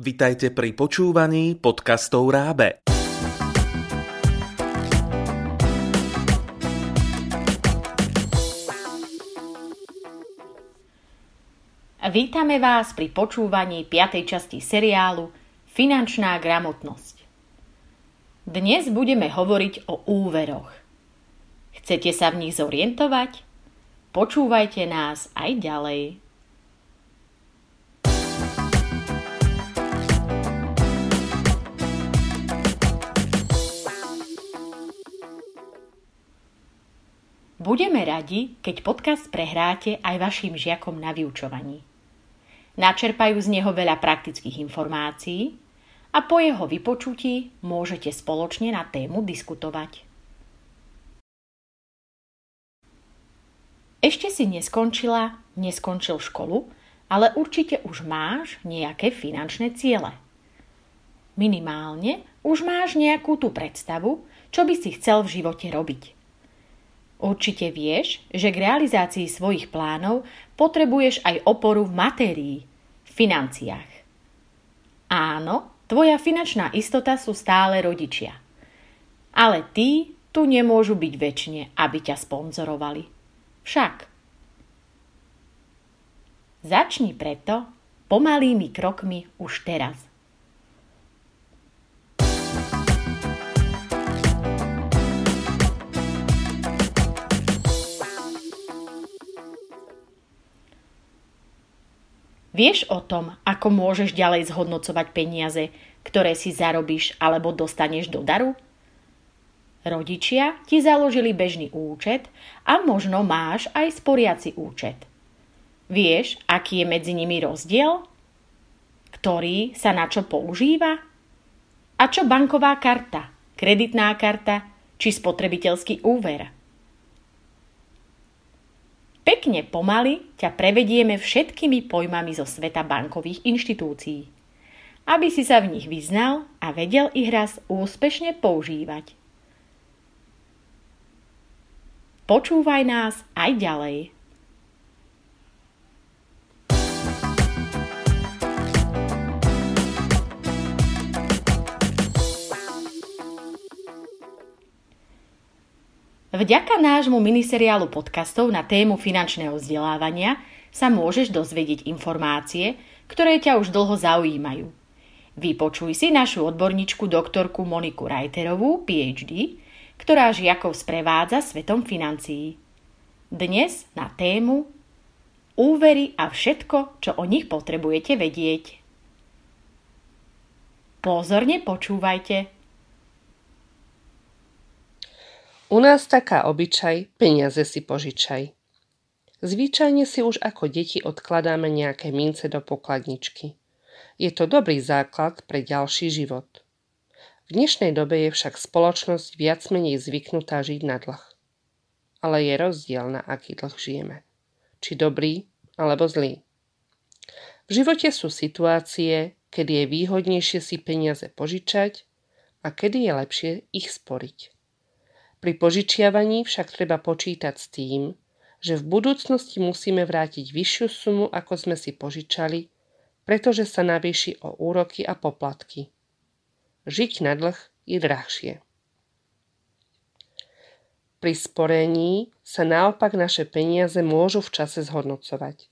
Vitajte pri počúvaní podcastov Rábe. Vítame vás pri počúvaní 5. časti seriálu Finančná gramotnosť. Dnes budeme hovoriť o úveroch. Chcete sa v nich zorientovať? Počúvajte nás aj ďalej. Budeme radi, keď podcast prehráte aj vašim žiakom na vyučovaní. Načerpajú z neho veľa praktických informácií a po jeho vypočutí môžete spoločne na tému diskutovať. Ešte si neskončila, neskončil školu, ale určite už máš nejaké finančné ciele. Minimálne už máš nejakú tú predstavu, čo by si chcel v živote robiť. Určite vieš, že k realizácii svojich plánov potrebuješ aj oporu v matérii, financiách. Áno, tvoja finančná istota sú stále rodičia. Ale tí tu nemôžu byť väčšine, aby ťa sponzorovali. Však. Začni preto pomalými krokmi už teraz. Vieš o tom, ako môžeš ďalej zhodnocovať peniaze, ktoré si zarobíš alebo dostaneš do daru? Rodičia ti založili bežný účet a možno máš aj sporiaci účet. Vieš, aký je medzi nimi rozdiel? Ktorý sa na čo používa? A čo banková karta, kreditná karta či spotrebiteľský úver? Pekne pomaly ťa prevedieme všetkými pojmami zo sveta bankových inštitúcií, aby si sa v nich vyznal a vedel ich raz úspešne používať. Počúvaj nás aj ďalej. Vďaka nášmu miniseriálu podcastov na tému finančného vzdelávania sa môžeš dozvedieť informácie, ktoré ťa už dlho zaujímajú. Vypočuj si našu odborníčku doktorku Moniku Reiterovú, PhD, ktorá žiakov sprevádza svetom financií. Dnes na tému Úvery a všetko, čo o nich potrebujete vedieť. Pozorne počúvajte. U nás taká obyčaj, peniaze si požičaj. Zvyčajne si už ako deti odkladáme nejaké mince do pokladničky. Je to dobrý základ pre ďalší život. V dnešnej dobe je však spoločnosť viac menej zvyknutá žiť na dlh. Ale je rozdiel, na aký dlh žijeme. Či dobrý, alebo zlý. V živote sú situácie, kedy je výhodnejšie si peniaze požičať a kedy je lepšie ich sporiť. Pri požičiavaní však treba počítať s tým, že v budúcnosti musíme vrátiť vyššiu sumu, ako sme si požičali, pretože sa navýši o úroky a poplatky. Žiť na dlh je drahšie. Pri sporení sa naopak naše peniaze môžu v čase zhodnocovať.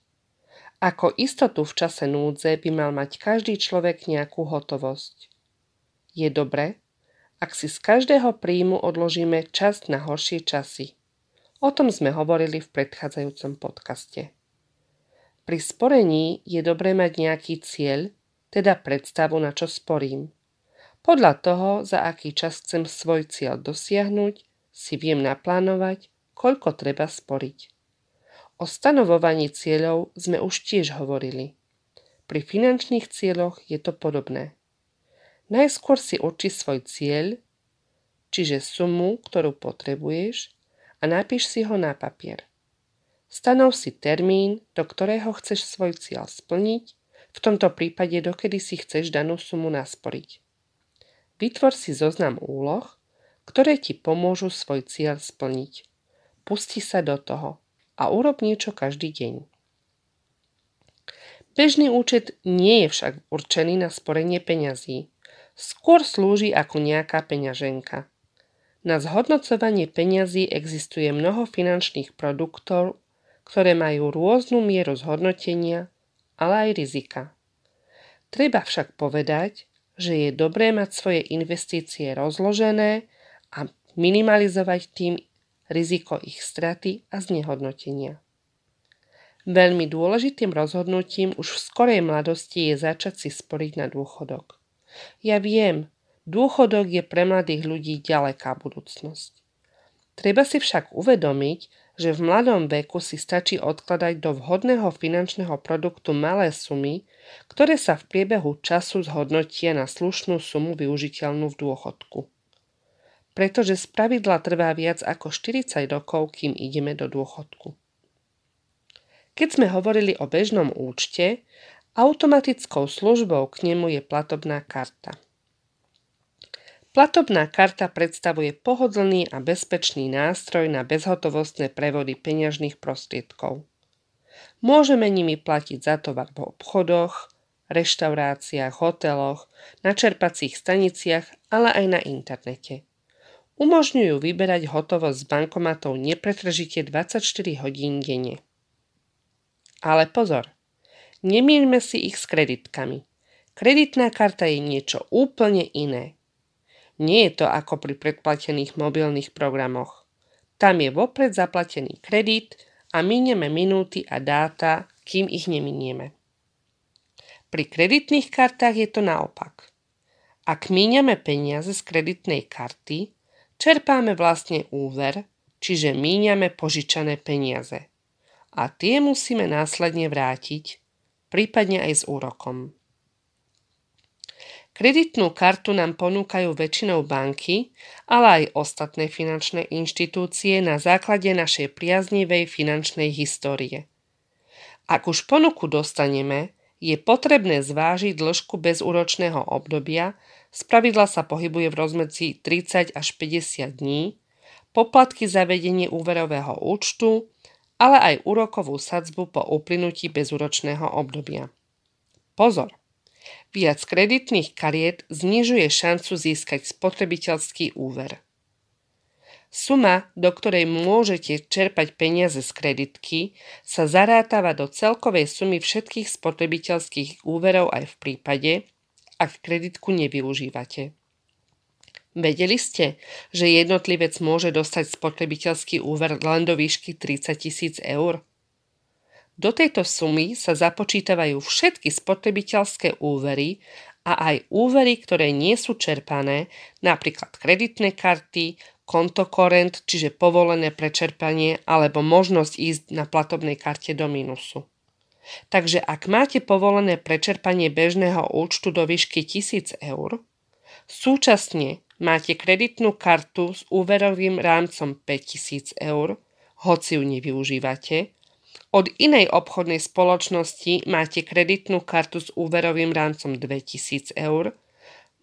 Ako istotu v čase núdze by mal mať každý človek nejakú hotovosť. Je dobre, ak si z každého príjmu odložíme časť na horšie časy. O tom sme hovorili v predchádzajúcom podcaste. Pri sporení je dobré mať nejaký cieľ, teda predstavu, na čo sporím. Podľa toho, za aký čas chcem svoj cieľ dosiahnuť, si viem naplánovať, koľko treba sporiť. O stanovovaní cieľov sme už tiež hovorili. Pri finančných cieľoch je to podobné. Najskôr si urči svoj cieľ, čiže sumu, ktorú potrebuješ a napíš si ho na papier. Stanov si termín, do ktorého chceš svoj cieľ splniť, v tomto prípade dokedy si chceš danú sumu nasporiť. Vytvor si zoznam úloh, ktoré ti pomôžu svoj cieľ splniť. Pusti sa do toho a urob niečo každý deň. Bežný účet nie je však určený na sporenie peňazí. Skôr slúži ako nejaká peňaženka. Na zhodnocovanie peňazí existuje mnoho finančných produktov, ktoré majú rôznu mieru zhodnotenia, ale aj rizika. Treba však povedať, že je dobré mať svoje investície rozložené a minimalizovať tým riziko ich straty a znehodnotenia. Veľmi dôležitým rozhodnutím už v skorej mladosti je začať si sporiť na dôchodok. Ja viem, dôchodok je pre mladých ľudí ďaleká budúcnosť. Treba si však uvedomiť, že v mladom veku si stačí odkladať do vhodného finančného produktu malé sumy, ktoré sa v priebehu času zhodnotia na slušnú sumu využiteľnú v dôchodku. Pretože spravidla trvá viac ako 40 rokov, kým ideme do dôchodku. Keď sme hovorili o bežnom účte, automatickou službou k nemu je platobná karta. Platobná karta predstavuje pohodlný a bezpečný nástroj na bezhotovostné prevody peňažných prostriedkov. Môžeme nimi platiť za tovar v obchodoch, reštauráciách, hoteloch, na čerpacích staniciach, ale aj na internete. Umožňujú vyberať hotovosť z bankomatov nepretržite 24 hodín denne. Ale pozor, nemieňme si ich s kreditkami. Kreditná karta je niečo úplne iné. Nie je to ako pri predplatených mobilných programoch. Tam je vopred zaplatený kredit a minieme minúty a dáta, kým ich neminieme. Pri kreditných kartách je to naopak. Ak míňame peniaze z kreditnej karty, čerpáme vlastne úver, čiže míňame požičané peniaze a tie musíme následne vrátiť, prípadne aj s úrokom. Kreditnú kartu nám ponúkajú väčšinou banky, ale aj ostatné finančné inštitúcie na základe našej priaznivej finančnej histórie. Ak už ponuku dostaneme, je potrebné zvážiť dĺžku bezúročného obdobia, spravidla sa pohybuje v rozmedzi 30 až 50 dní, poplatky za vedenie úverového účtu, ale aj úrokovú sadzbu po uplynutí bezúročného obdobia. Pozor! Viac kreditných kariet znižuje šancu získať spotrebiteľský úver. Suma, do ktorej môžete čerpať peniaze z kreditky, sa zarátava do celkovej sumy všetkých spotrebiteľských úverov aj v prípade, ak kreditku nevyužívate. Vedeli ste, že jednotlivec môže dostať spotrebiteľský úver len do výšky 30 tisíc eur? Do tejto sumy sa započítavajú všetky spotrebiteľské úvery a aj úvery, ktoré nie sú čerpané, napríklad kreditné karty, konto korent, čiže povolené prečerpanie alebo možnosť ísť na platobnej karte do mínusu. Takže ak máte povolené prečerpanie bežného účtu do výšky 1000 eur, súčasne máte kreditnú kartu s úverovým rámcom 5000 eur, hoci ju nevyužívate, od inej obchodnej spoločnosti máte kreditnú kartu s úverovým rámcom 2000 eur,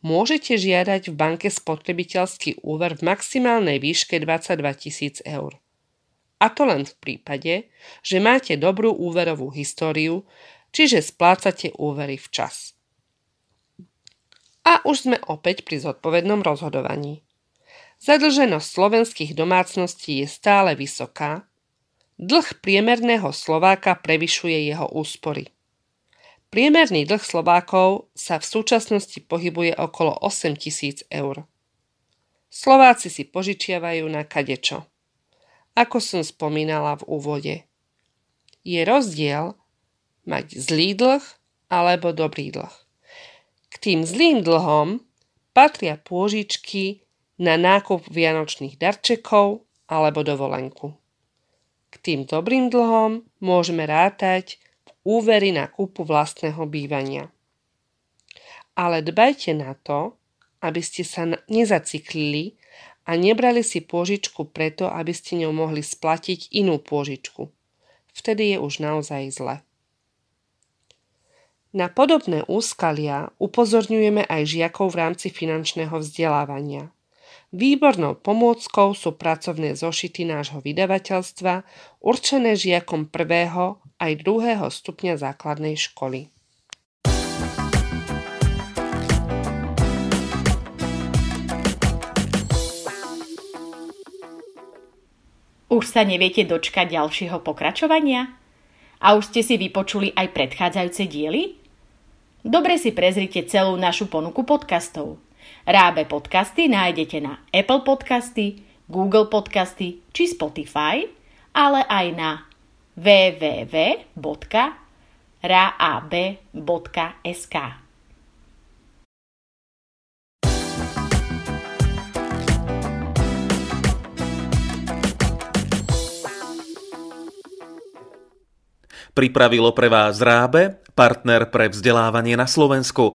môžete žiadať v banke spotrebiteľský úver v maximálnej výške 22 tisíc eur. A to len v prípade, že máte dobrú úverovú históriu, čiže splácate úvery včas. A už sme opäť pri zodpovednom rozhodovaní. Zadlženosť slovenských domácností je stále vysoká. Dlh priemerného Slováka prevyšuje jeho úspory. Priemerný dlh Slovákov sa v súčasnosti pohybuje okolo 8 tisíc eur. Slováci si požičiavajú na kadečo. Ako som spomínala v úvode. Je rozdiel mať zlý dlh alebo dobrý dlh. K tým zlým dlhom patria pôžičky na nákup vianočných darčekov alebo dovolenku. K tým dobrým dlhom môžeme rátať úvery na kúpu vlastného bývania. Ale dbajte na to, aby ste sa nezaciklili a nebrali si pôžičku preto, aby ste ňou mohli splatiť inú pôžičku. Vtedy je už naozaj zle. Na podobné úskalia upozorňujeme aj žiakov v rámci finančného vzdelávania. Výbornou pomôckou sú pracovné zošity nášho vydavateľstva, určené žiakom prvého aj druhého stupňa základnej školy. Už sa neviete dočkať ďalšieho pokračovania? A už ste si vypočuli aj predchádzajúce diely? Dobre si prezrite celú našu ponuku podcastov – Rábe podcasty nájdete na Apple Podcasty, Google Podcasty či Spotify, ale aj na www.raab.sk. Pripravilo pre vás Rábe, partner pre vzdelávanie na Slovensku.